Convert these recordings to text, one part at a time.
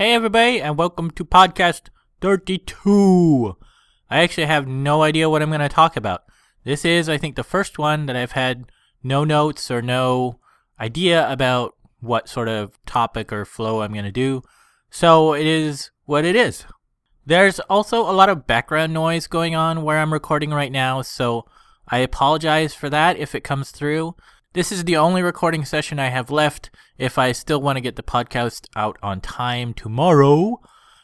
Hey, everybody, and welcome to podcast 32. I actually have no idea what I'm going to talk about. This is, I think, the first one that I've had no notes or no idea about what sort of topic or flow I'm going to do. So it is what it is. There's also a lot of background noise going on where I'm recording right now, so I apologize for that if it comes through. This is the only recording session I have left if I still want to get the podcast out on time tomorrow,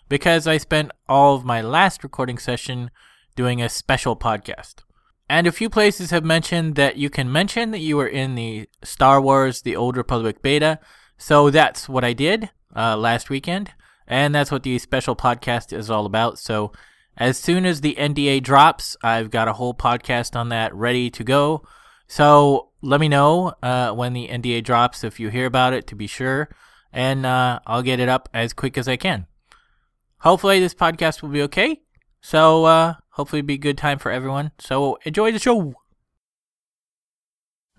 because I spent all of my last recording session doing a special podcast. And a few places have mentioned that you can mention that you were in the Star Wars The Old Republic beta, so that's what I did uh, last weekend, and that's what the special podcast is all about. So as soon as the NDA drops, I've got a whole podcast on that ready to go. So let me know uh, when the NDA drops if you hear about it to be sure, and uh, I'll get it up as quick as I can. Hopefully, this podcast will be okay. So, uh, hopefully, be a good time for everyone. So, enjoy the show.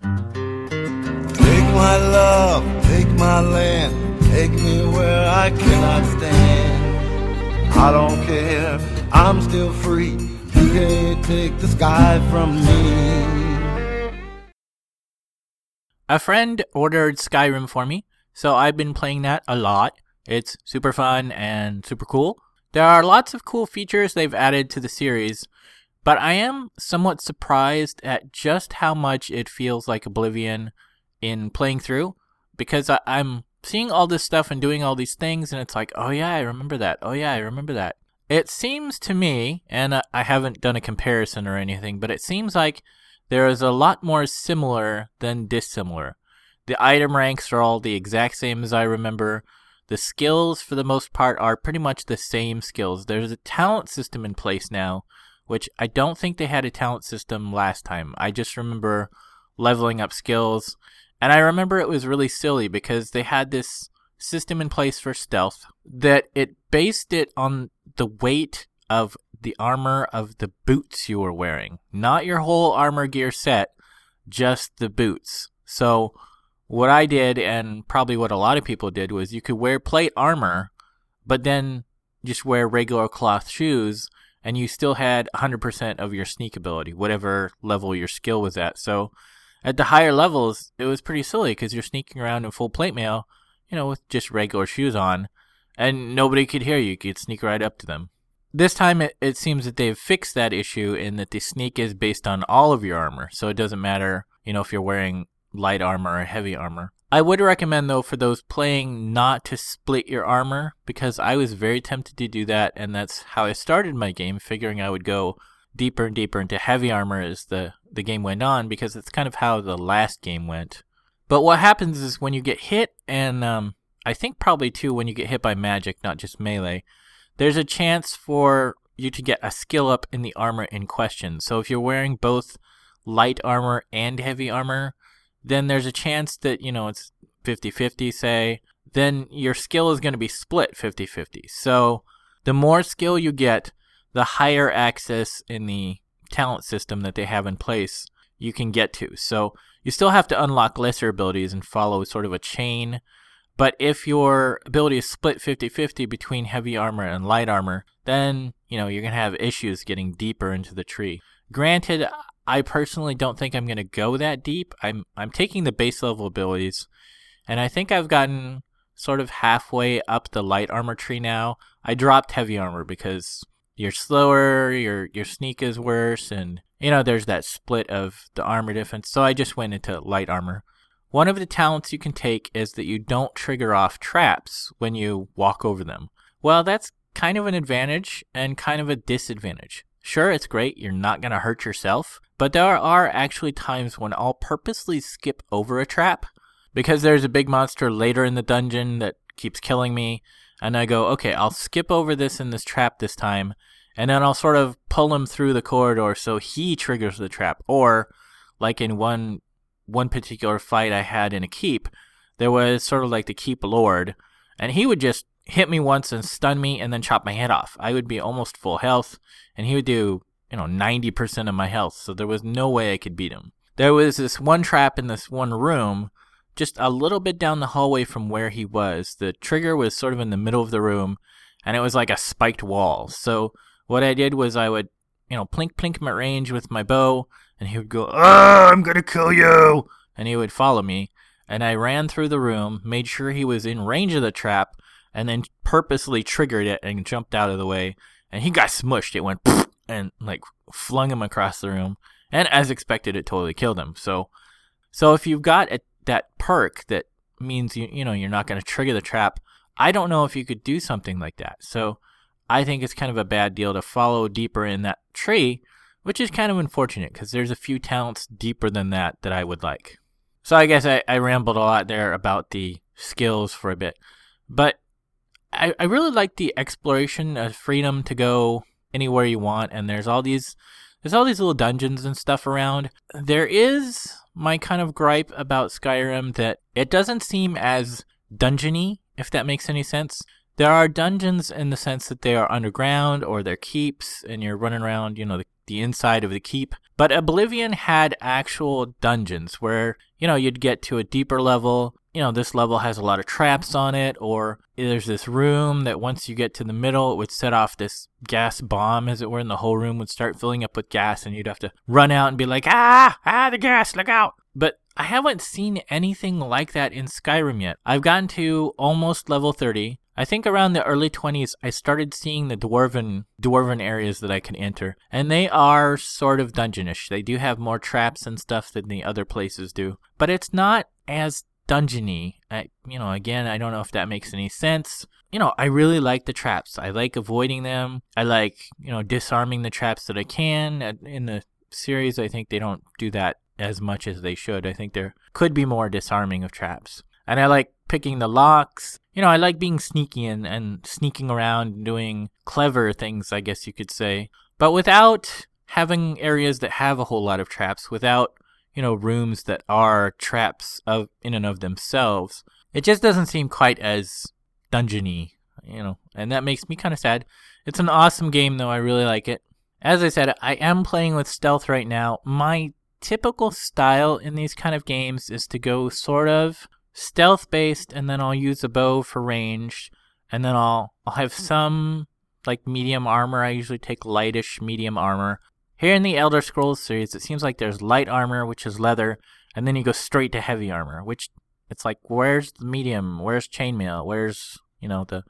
Take my love, take my land, take me where I cannot stand. I don't care, I'm still free. You can't take the sky from me. A friend ordered Skyrim for me, so I've been playing that a lot. It's super fun and super cool. There are lots of cool features they've added to the series, but I am somewhat surprised at just how much it feels like Oblivion in playing through because I- am seeing all this stuff and doing all these things, and it's like, oh yeah, I remember that. Oh yeah, I remember that. It seems to me, and uh, I haven't done a comparison or anything, but it seems like there is a lot more similar than dissimilar. The item ranks are all the exact same as I remember. The skills, for the most part, are pretty much the same skills. There's a talent system in place now, which I don't think they had a talent system last time. I just remember leveling up skills. And I remember it was really silly because they had this system in place for stealth that it based it on the weight of the armor of the boots you were wearing. Not your whole armor gear set, just the boots. So, what I did, and probably what a lot of people did, was you could wear plate armor, but then just wear regular cloth shoes, and you still had 100% of your sneak ability, whatever level your skill was at. So, at the higher levels, it was pretty silly because you're sneaking around in full plate mail, you know, with just regular shoes on, and nobody could hear you. You could sneak right up to them. This time it, it seems that they've fixed that issue in that the sneak is based on all of your armor, so it doesn't matter, you know, if you're wearing light armor or heavy armor. I would recommend though for those playing not to split your armor because I was very tempted to do that and that's how I started my game figuring I would go deeper and deeper into heavy armor as the the game went on because it's kind of how the last game went. But what happens is when you get hit and um I think probably too when you get hit by magic, not just melee, there's a chance for you to get a skill up in the armor in question. So if you're wearing both light armor and heavy armor, then there's a chance that, you know, it's 50 50, say, then your skill is going to be split 50 50. So the more skill you get, the higher access in the talent system that they have in place you can get to. So you still have to unlock lesser abilities and follow sort of a chain but if your ability is split 50-50 between heavy armor and light armor, then, you know, you're going to have issues getting deeper into the tree. Granted, I personally don't think I'm going to go that deep. I'm I'm taking the base level abilities and I think I've gotten sort of halfway up the light armor tree now. I dropped heavy armor because you're slower, your your sneak is worse and you know there's that split of the armor difference. So I just went into light armor. One of the talents you can take is that you don't trigger off traps when you walk over them. Well, that's kind of an advantage and kind of a disadvantage. Sure, it's great, you're not going to hurt yourself, but there are actually times when I'll purposely skip over a trap because there's a big monster later in the dungeon that keeps killing me, and I go, okay, I'll skip over this in this trap this time, and then I'll sort of pull him through the corridor so he triggers the trap. Or, like in one one particular fight I had in a keep, there was sort of like the keep lord, and he would just hit me once and stun me and then chop my head off. I would be almost full health, and he would do, you know, 90% of my health, so there was no way I could beat him. There was this one trap in this one room just a little bit down the hallway from where he was. The trigger was sort of in the middle of the room, and it was like a spiked wall. So what I did was I would, you know, plink plink at range with my bow, and he would go, "Ah, I'm gonna kill you," and he would follow me. And I ran through the room, made sure he was in range of the trap, and then purposely triggered it and jumped out of the way. And he got smushed. It went and like flung him across the room. And as expected, it totally killed him. So, so if you've got a, that perk that means you you know you're not to trigger the trap, I don't know if you could do something like that. So, I think it's kind of a bad deal to follow deeper in that tree, which is kind of unfortunate because there's a few talents deeper than that that I would like. So I guess I, I rambled a lot there about the skills for a bit, but I, I really like the exploration of freedom to go anywhere you want, and there's all these there's all these little dungeons and stuff around. There is my kind of gripe about Skyrim that it doesn't seem as dungeony, if that makes any sense. There are dungeons in the sense that they are underground or they're keeps, and you're running around, you know, the, the inside of the keep. But Oblivion had actual dungeons where, you know, you'd get to a deeper level you know, this level has a lot of traps on it, or there's this room that once you get to the middle, it would set off this gas bomb, as it were, and the whole room would start filling up with gas, and you'd have to run out and be like, ah, ah, the gas, look out. But I haven't seen anything like that in Skyrim yet. I've gotten to almost level 30. I think around the early 20s, I started seeing the dwarven dwarven areas that I can enter, and they are sort of dungeonish. They do have more traps and stuff than the other places do, but it's not as dungeony. I, you know, again, I don't know if that makes any sense. You know, I really like the traps. I like avoiding them. I like, you know, disarming the traps that I can. In the series, I think they don't do that as much as they should. I think there could be more disarming of traps. And I like picking the locks. You know, I like being sneaky and, and sneaking around and doing clever things, I guess you could say. But without having areas that have a whole lot of traps, without you know, rooms that are traps of in and of themselves. It just doesn't seem quite as dungeony, you know, and that makes me kind of sad. It's an awesome game though. I really like it. As I said, I am playing with stealth right now. My typical style in these kind of games is to go sort of stealth based and then I'll use a bow for range and then I'll I'll have hmm. some like medium armor. I usually take lightish medium armor here in the Elder Scrolls series, it seems like there's light armor, which is leather, and then you go straight to heavy armor, which it's like where's the medium? Where's chainmail? Where's you know the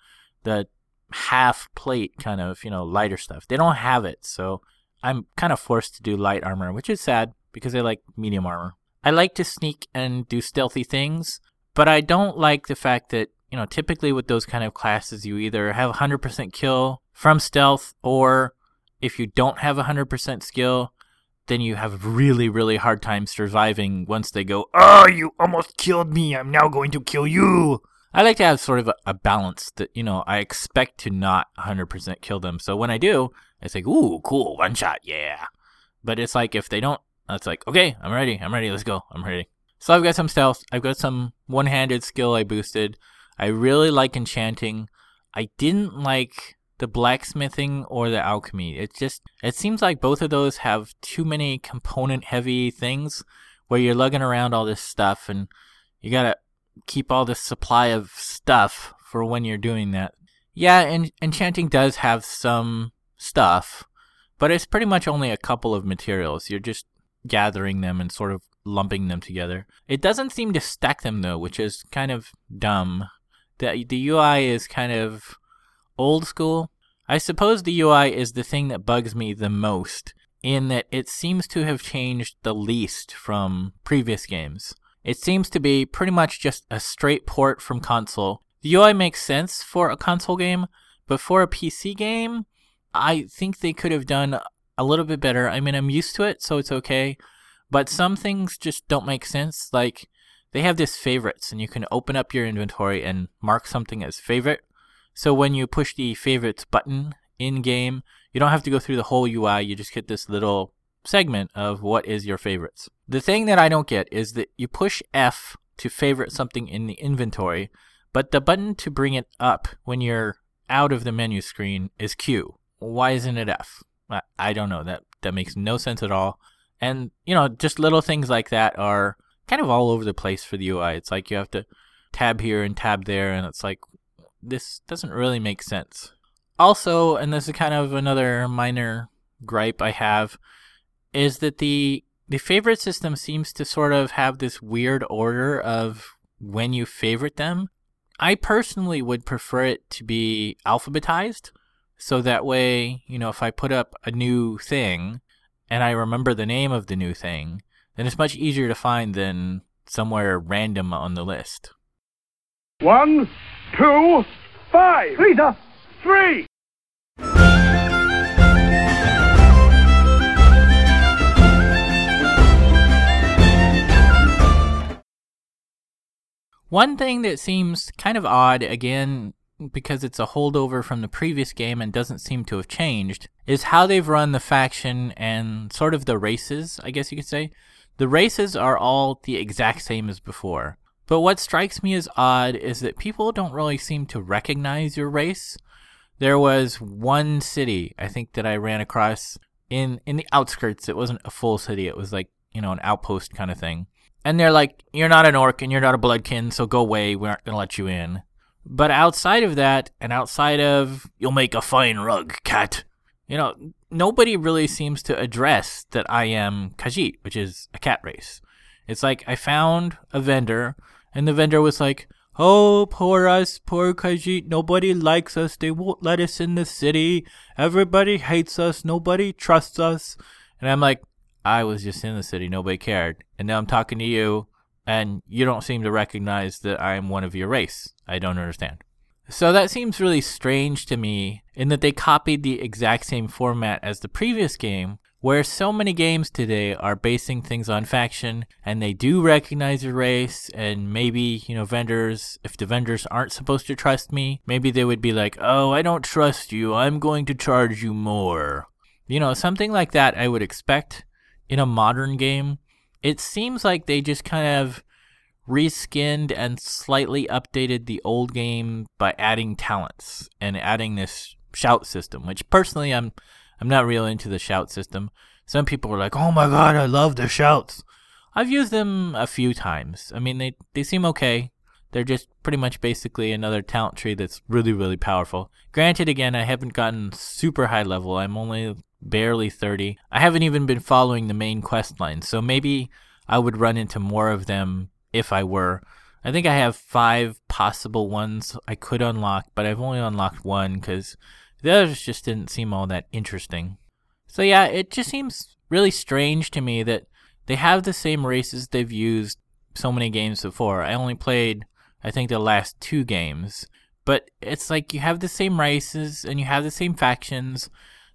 the half plate kind of you know lighter stuff? They don't have it, so I'm kind of forced to do light armor, which is sad because I like medium armor. I like to sneak and do stealthy things, but I don't like the fact that you know typically with those kind of classes you either have 100% kill from stealth or if you don't have 100% skill, then you have really, really hard time surviving once they go, Oh, you almost killed me. I'm now going to kill you. I like to have sort of a, a balance that, you know, I expect to not 100% kill them. So when I do, it's like, Ooh, cool, one shot, yeah. But it's like, if they don't, it's like, Okay, I'm ready. I'm ready. Let's go. I'm ready. So I've got some stealth. I've got some one handed skill I boosted. I really like enchanting. I didn't like the blacksmithing or the alchemy. It just it seems like both of those have too many component heavy things where you're lugging around all this stuff and you gotta keep all this supply of stuff for when you're doing that. Yeah, and enchanting does have some stuff, but it's pretty much only a couple of materials. You're just gathering them and sort of lumping them together. It doesn't seem to stack them though, which is kind of dumb. The the UI is kind of old school. I suppose the UI is the thing that bugs me the most, in that it seems to have changed the least from previous games. It seems to be pretty much just a straight port from console. The UI makes sense for a console game, but for a PC game, I think they could have done a little bit better. I mean, I'm used to it, so it's okay. But some things just don't make sense. Like, they have this favorites, and you can open up your inventory and mark something as favorite. So when you push the favorites button in game, you don't have to go through the whole UI. You just get this little segment of what is your favorites. The thing that I don't get is that you push F to favorite something in the inventory, but the button to bring it up when you're out of the menu screen is Q. Why isn't it F? I don't know. That that makes no sense at all. And you know, just little things like that are kind of all over the place for the UI. It's like you have to tab here and tab there, and it's like this doesn't really make sense. Also, and this is kind of another minor gripe I have, is that the the favorite system seems to sort of have this weird order of when you favorite them. I personally would prefer it to be alphabetized. So that way, you know, if I put up a new thing and I remember the name of the new thing, then it's much easier to find than somewhere random on the list. One, two, five. Lisa, three. One thing that seems kind of odd, again, because it's a holdover from the previous game and doesn't seem to have changed, is how they've run the faction and sort of the races, I guess you could say. The races are all the exact same as before. But what strikes me as odd is that people don't really seem to recognize your race. There was one city, I think, that I ran across in, in the outskirts. It wasn't a full city, it was like, you know, an outpost kind of thing and they're like, "You're not an orc and you're not a bloodkin, so go away. We aren't gonna let you in." But outside of that, and outside of "You'll make a fine rug, cat," you know, nobody really seems to address that I am Khajiit, which is a cat race. It's like I found a vendor, and the vendor was like, "Oh, poor us, poor Khajiit. Nobody likes us. They won't let us in the city. Everybody hates us. Nobody trusts us." And I'm like, I was just in the city, nobody cared. And now I'm talking to you, and you don't seem to recognize that I am one of your race. I don't understand. So that seems really strange to me in that they copied the exact same format as the previous game, where so many games today are basing things on faction and they do recognize your race and maybe, you know, vendors, if the vendors aren't supposed to trust me, maybe they would be like, "Oh, I don't trust you. I'm going to charge you more." You know, something like that I would expect in a modern game, it seems like they just kind of reskinned and slightly updated the old game by adding talents and adding this shout system, which personally I'm I'm not real into the shout system. Some people are like, "Oh my god, I love the shouts." I've used them a few times. I mean, they they seem okay. They're just pretty much basically another talent tree that's really really powerful. Granted, again, I haven't gotten super high level. I'm only barely 30. I haven't even been following the main quest line, so maybe I would run into more of them if I were. I think I have five possible ones I could unlock, but I've only unlocked one because the others just didn't seem all that interesting. So yeah, it just seems really strange to me that they have the same races they've used so many games before. I only played, I think, the last two games, but it's like you have the same races and you have the same factions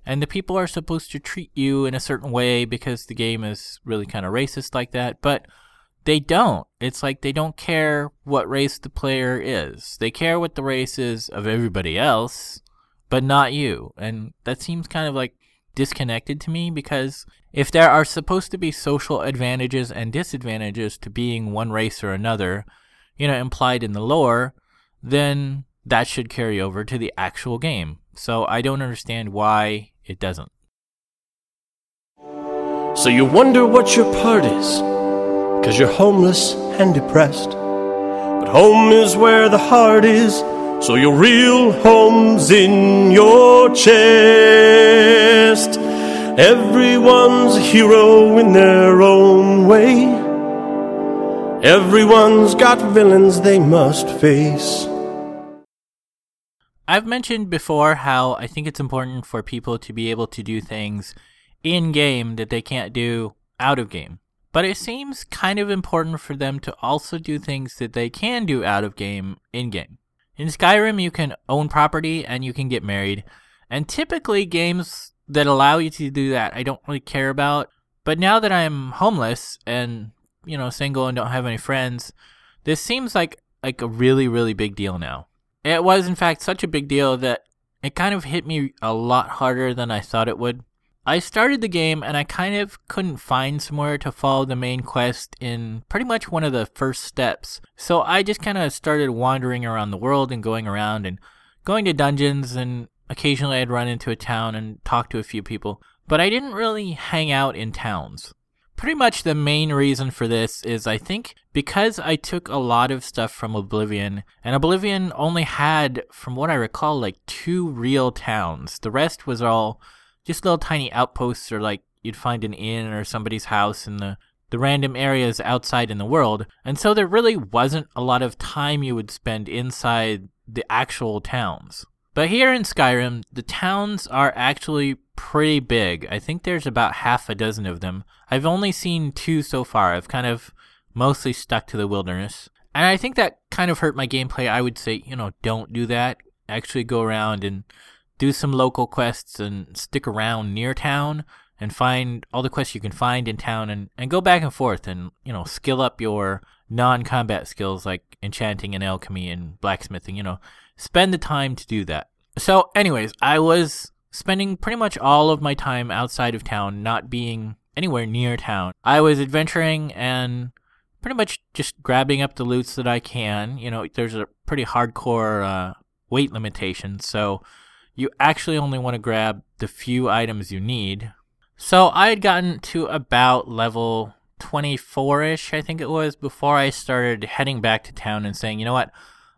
and the people are supposed to treat you in a certain way because the game is really kind of racist like that, but they don't. It's like they don't care what race the player is. They care what the race is of everybody else, but not you. And that seems kind of like disconnected to me because if there are supposed to be social advantages and disadvantages to being one race or another, you know, implied in the lore, then that should carry over to the actual game. So I don't understand why it doesn't. So you wonder what your part is, cause you're homeless and depressed. But home is where the heart is, so your real home's in your chest. Everyone's a hero in their own way. Everyone's got villains they must face. I've mentioned before how I think it's important for people to be able to do things in game that they can't do out of game. But it seems kind of important for them to also do things that they can do out of game in game. In Skyrim, you can own property and you can get married. And typically, games that allow you to do that, I don't really care about. But now that I'm homeless and, you know, single and don't have any friends, this seems like like a really really big deal now. It was, in fact, such a big deal that it kind of hit me a lot harder than I thought it would. I started the game and I kind of couldn't find somewhere to follow the main quest in pretty much one of the first steps. So I just kind of started wandering around the world and going around and going to dungeons and occasionally I'd run into a town and talk to a few people. But I didn't really hang out in towns. Pretty much the main reason for this is I think because I took a lot of stuff from Oblivion, and Oblivion only had, from what I recall, like two real towns. The rest was all just little tiny outposts or like you'd find an inn or somebody's house in the the random areas outside in the world. And so there really wasn't a lot of time you would spend inside the actual towns. But here in Skyrim, the towns are actually pretty big. I think there's about half a dozen of them. I've only seen two so far. I've kind of mostly stuck to the wilderness. And I think that kind of hurt my gameplay. I would say, you know, don't do that. Actually go around and do some local quests and stick around near town and find all the quests you can find in town and, and go back and forth and, you know, skill up your non combat skills like enchanting and alchemy and blacksmithing, you know. Spend the time to do that. So, anyways, I was spending pretty much all of my time outside of town, not being anywhere near town. I was adventuring and pretty much just grabbing up the loots that I can. You know, there's a pretty hardcore uh, weight limitation, so you actually only want to grab the few items you need. So I had gotten to about level 24 ish, I think it was, before I started heading back to town and saying, you know what,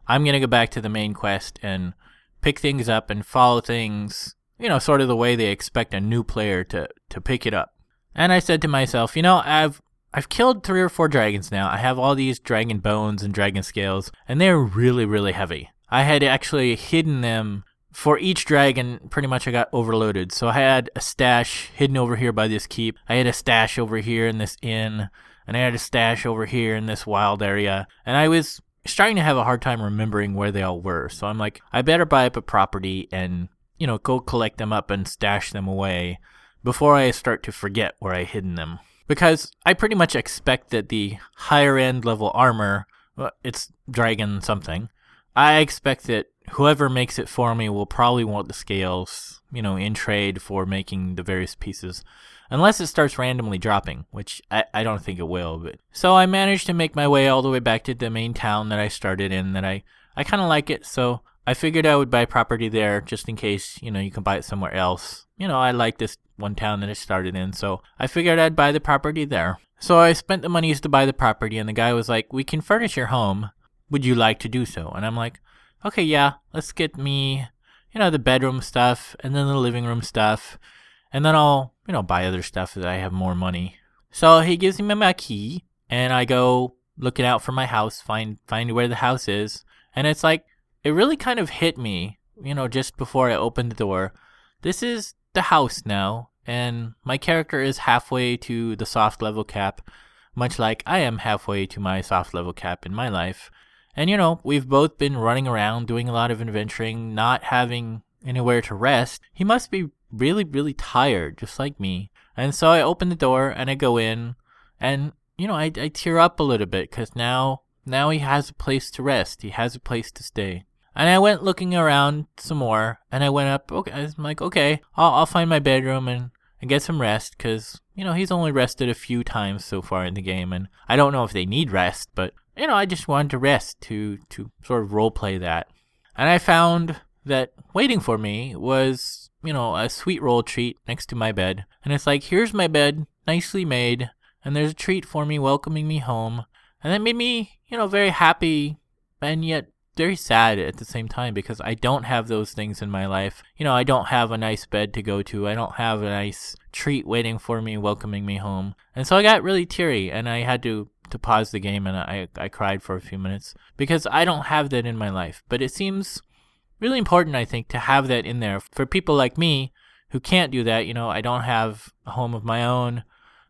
I'm going to go back to the main quest and pick things up and follow things, you know, sort of the way they expect a new player to, to pick it up. And I said to myself, you know, I've I've killed three or four dragons now. I have all these dragon bones and dragon scales, and they're really, really heavy. I had actually hidden them for each dragon, pretty much I got overloaded. So I had a stash hidden over here by this keep. I had a stash over here in this inn. And I had a stash over here in this wild area. And I was starting to have a hard time remembering where they all were. So I'm like, I better buy up a property and, you know, go collect them up and stash them away before I start to forget where I hidden them. Because I pretty much expect that the higher end level armor, well, it's dragon something. I expect that whoever makes it for me will probably want the scales, you know, in trade for making the various pieces. Unless it starts randomly dropping, which I, I don't think it will. But so I managed to make my way all the way back to the main town that I started in. That I I kind of like it, so I figured I would buy property there just in case you know you can buy it somewhere else. You know I like this one town that I started in, so I figured I'd buy the property there. So I spent the monies to buy the property, and the guy was like, "We can furnish your home. Would you like to do so?" And I'm like, okay, yeah, let's get me, you know, the bedroom stuff and then the living room stuff. And then I'll, you know, buy other stuff as I have more money. So he gives me my key and I go looking out for my house, find find where the house is. And it's like it really kind of hit me, you know, just before I opened the door. This is the house now, and my character is halfway to the soft level cap, much like I am halfway to my soft level cap in my life. And you know, we've both been running around doing a lot of adventuring, not having anywhere to rest. He must be really, really tired, just like me. And so I open the door and I go in, and you know, I, I tear up a little bit because now, now he has a place to rest. He has a place to stay. And I went looking around some more, and I went up. Okay, I'm like, okay, I'll, I'll find my bedroom and, and get some rest because you know he's only rested a few times so far in the game, and I don't know if they need rest, but you know, I just wanted to rest to to sort of role play that. And I found that waiting for me was, you know, a sweet roll treat next to my bed. And it's like, here's my bed, nicely made, and there's a treat for me welcoming me home. And that made me, you know, very happy and yet very sad at the same time because I don't have those things in my life. You know, I don't have a nice bed to go to. I don't have a nice treat waiting for me, welcoming me home. And so I got really teary and I had to to pause the game and I, I cried for a few minutes because I don't have that in my life. But it seems really important, I think, to have that in there for people like me who can't do that. You know, I don't have a home of my own.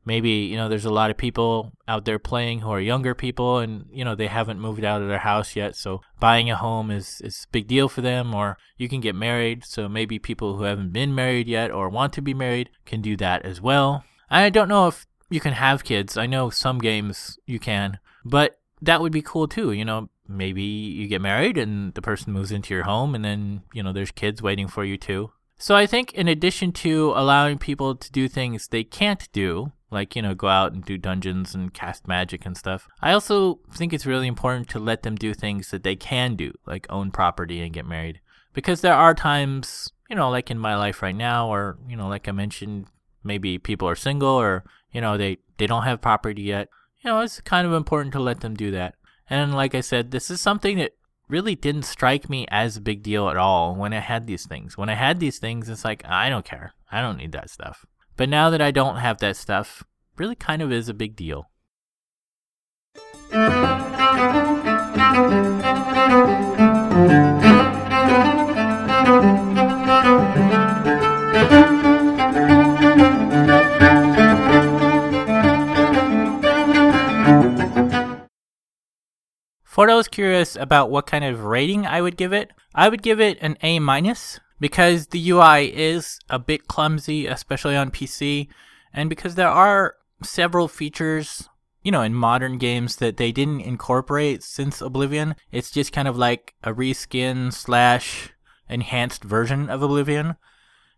Maybe, you know, there's a lot of people out there playing who are younger people and, you know, they haven't moved out of their house yet. So buying a home is, is a big deal for them. Or you can get married. So maybe people who haven't been married yet or want to be married can do that as well. I don't know if you can have kids. I know some games you can, but that would be cool too. You know, maybe you get married and the person moves into your home and then, you know, there's kids waiting for you too. So I think in addition to allowing people to do things they can't do, like, you know, go out and do dungeons and cast magic and stuff, I also think it's really important to let them do things that they can do, like own property and get married. Because there are times, you know, like in my life right now, or, you know, like I mentioned, maybe people are single or you know, they, they don't have property yet, you know, it's kind of important to let them do that. And like I said, this is something that really didn't strike me as a big deal at all when I had these things. When I had these things, it's like, I don't care. I don't need that stuff. But now that I don't have that stuff, really kind of is a big deal. For those curious about what kind of rating I would give it, I would give it an A minus because the UI is a bit clumsy, especially on PC, and because there are several features, you know, in modern games that they didn't incorporate since Oblivion. It's just kind of like a reskin slash enhanced version of Oblivion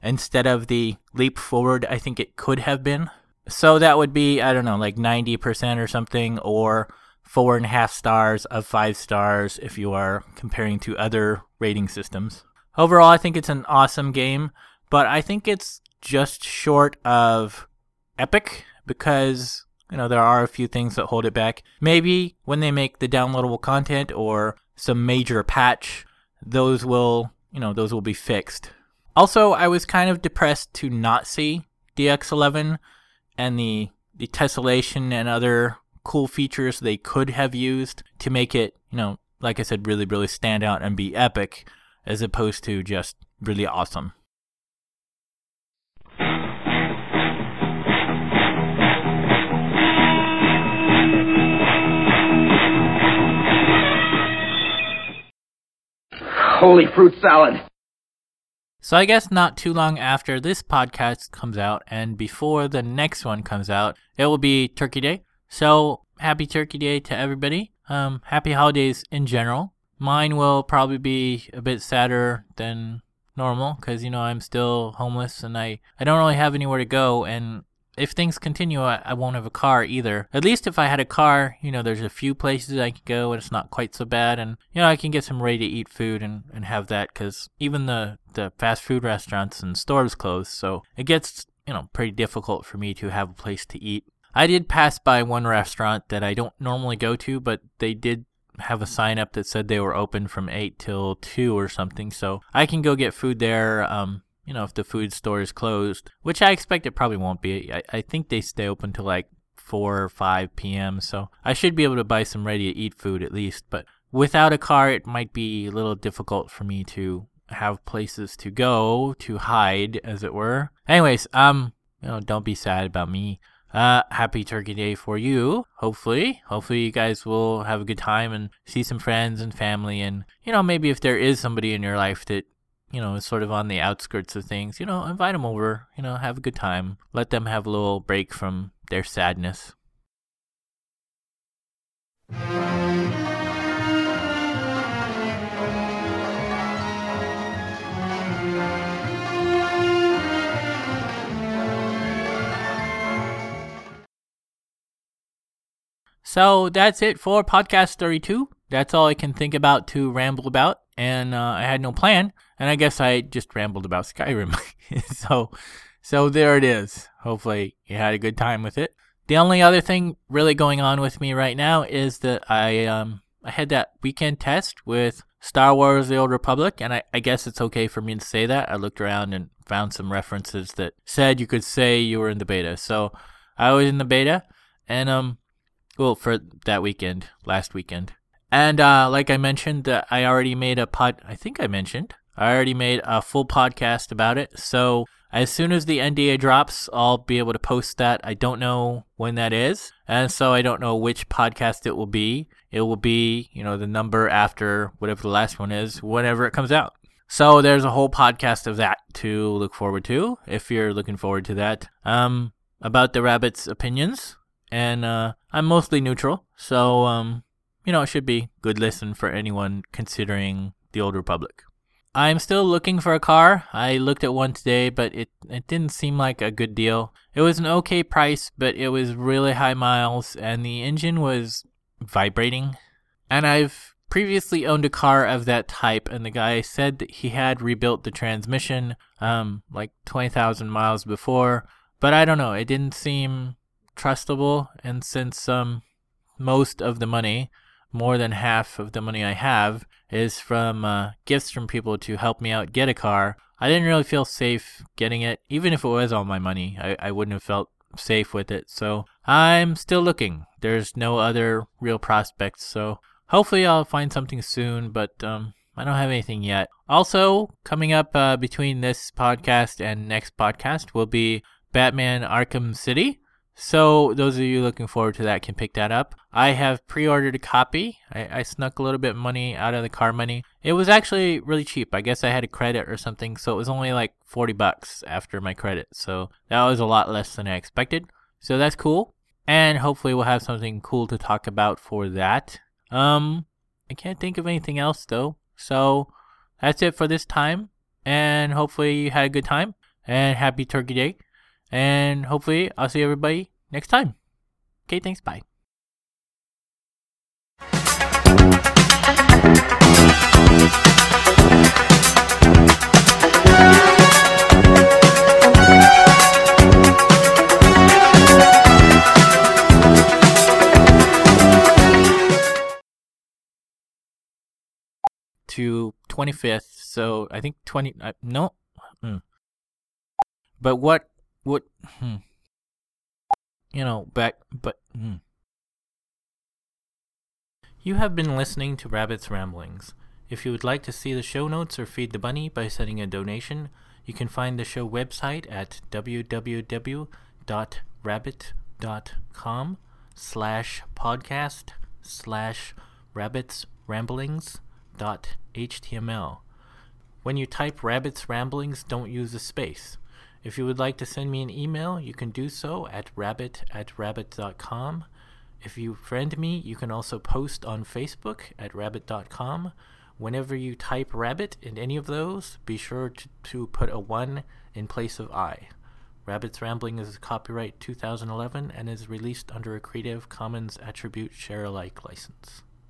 instead of the leap forward I think it could have been. So that would be, I don't know, like 90% or something, or four and a half stars of five stars if you are comparing to other rating systems. Overall, I think it's an awesome game, but I think it's just short of epic because you know there are a few things that hold it back. Maybe when they make the downloadable content or some major patch, those will you know those will be fixed. Also, I was kind of depressed to not see DX11 and the the tessellation and other cool features they could have used to make it, you know, like I said, really, really stand out and be epic, as opposed to just really awesome. Holy fruit salad. So I guess not too long after this podcast comes out and before the next one comes out, it will be Turkey Day. So happy Turkey Day to everybody. Um, happy holidays in general. Mine will probably be a bit sadder than normal because you know I'm still homeless and I I don't really have anywhere to go and if things continue I, I won't have a car either. At least if I had a car, you know, there's a few places I can go and it's not quite so bad and you know I can get some ready to eat food and and have that because even the the fast food restaurants and stores close so it gets you know pretty difficult for me to have a place to eat I did pass by one restaurant that I don't normally go to, but they did have a sign up that said they were open from 8 till 2 or something. So I can go get food there, um, you know, if the food store is closed, which I expect it probably won't be. I, I think they stay open till like 4 or 5 p.m. So I should be able to buy some ready to eat food at least. But without a car, it might be a little difficult for me to have places to go to hide, as it were. Anyways, um, you know, don't be sad about me. Uh, happy Turkey Day for you. Hopefully, hopefully you guys will have a good time and see some friends and family. And you know, maybe if there is somebody in your life that you know is sort of on the outskirts of things, you know, invite them over. You know, have a good time. Let them have a little break from their sadness. So that's it for podcast 32. That's all I can think about to ramble about. And uh, I had no plan. And I guess I just rambled about Skyrim. so, so there it is. Hopefully you had a good time with it. The only other thing really going on with me right now is that I um I had that weekend test with Star Wars: The Old Republic, and I, I guess it's okay for me to say that. I looked around and found some references that said you could say you were in the beta. So I was in the beta, and um well, for that weekend, last weekend. And uh, like I mentioned, uh, I already made a pod. I think I mentioned I already made a full podcast about it. So as soon as the NDA drops, I'll be able to post that. I don't know when that is, and so I don't know which podcast it will be. It will be, you know, the number after whatever the last one is, whenever it comes out. So there's a whole podcast of that to look forward to if you're looking forward to that. Um, about the rabbit's opinions and uh, I'm mostly neutral, so um, you know it should be good listen for anyone considering the Old Republic. I'm still looking for a car. I looked at one today, but it it didn't seem like a good deal. It was an okay price, but it was really high miles, and the engine was vibrating. And I've previously owned a car of that type, and the guy said that he had rebuilt the transmission, um, like twenty thousand miles before. But I don't know. It didn't seem trustable, and since um most of the money, more than half of the money I have, is from uh, gifts from people to help me out get a car. I didn't really feel safe getting it, even if it was all my money. I, I wouldn't have felt safe with it. So I'm still looking. There's no other real prospects. So hopefully I'll find something soon, but um, I don't have anything yet. Also, coming up uh, between this podcast and next podcast will be Batman Arkham City. So those of you looking forward to that can pick that up. I have pre-ordered a copy. I, I, snuck a little bit of money out of the car money. It was actually really cheap. I guess I had a credit or something, so it was only like 40 bucks after my credit. So that was a lot less than I expected. So that's cool. And hopefully we'll have something cool to talk about for that. Um I can't think of anything else though. So that's it for this time. And hopefully you had a good time. And happy Turkey Day. And hopefully, I'll see everybody next time. Okay, thanks. Bye. To 25th, so I think 20. Uh, no. Mm. But what what hmm. you know back but hmm. you have been listening to rabbit's ramblings if you would like to see the show notes or feed the bunny by sending a donation you can find the show website at www.rabbit.com slash podcast slash rabbits ramblings dot html when you type rabbits ramblings don't use a space if you would like to send me an email, you can do so at rabbit at rabbit.com. If you friend me, you can also post on Facebook at rabbit.com. Whenever you type rabbit in any of those, be sure to, to put a 1 in place of I. Rabbit's Rambling is copyright 2011 and is released under a Creative Commons Attribute Share Alike license.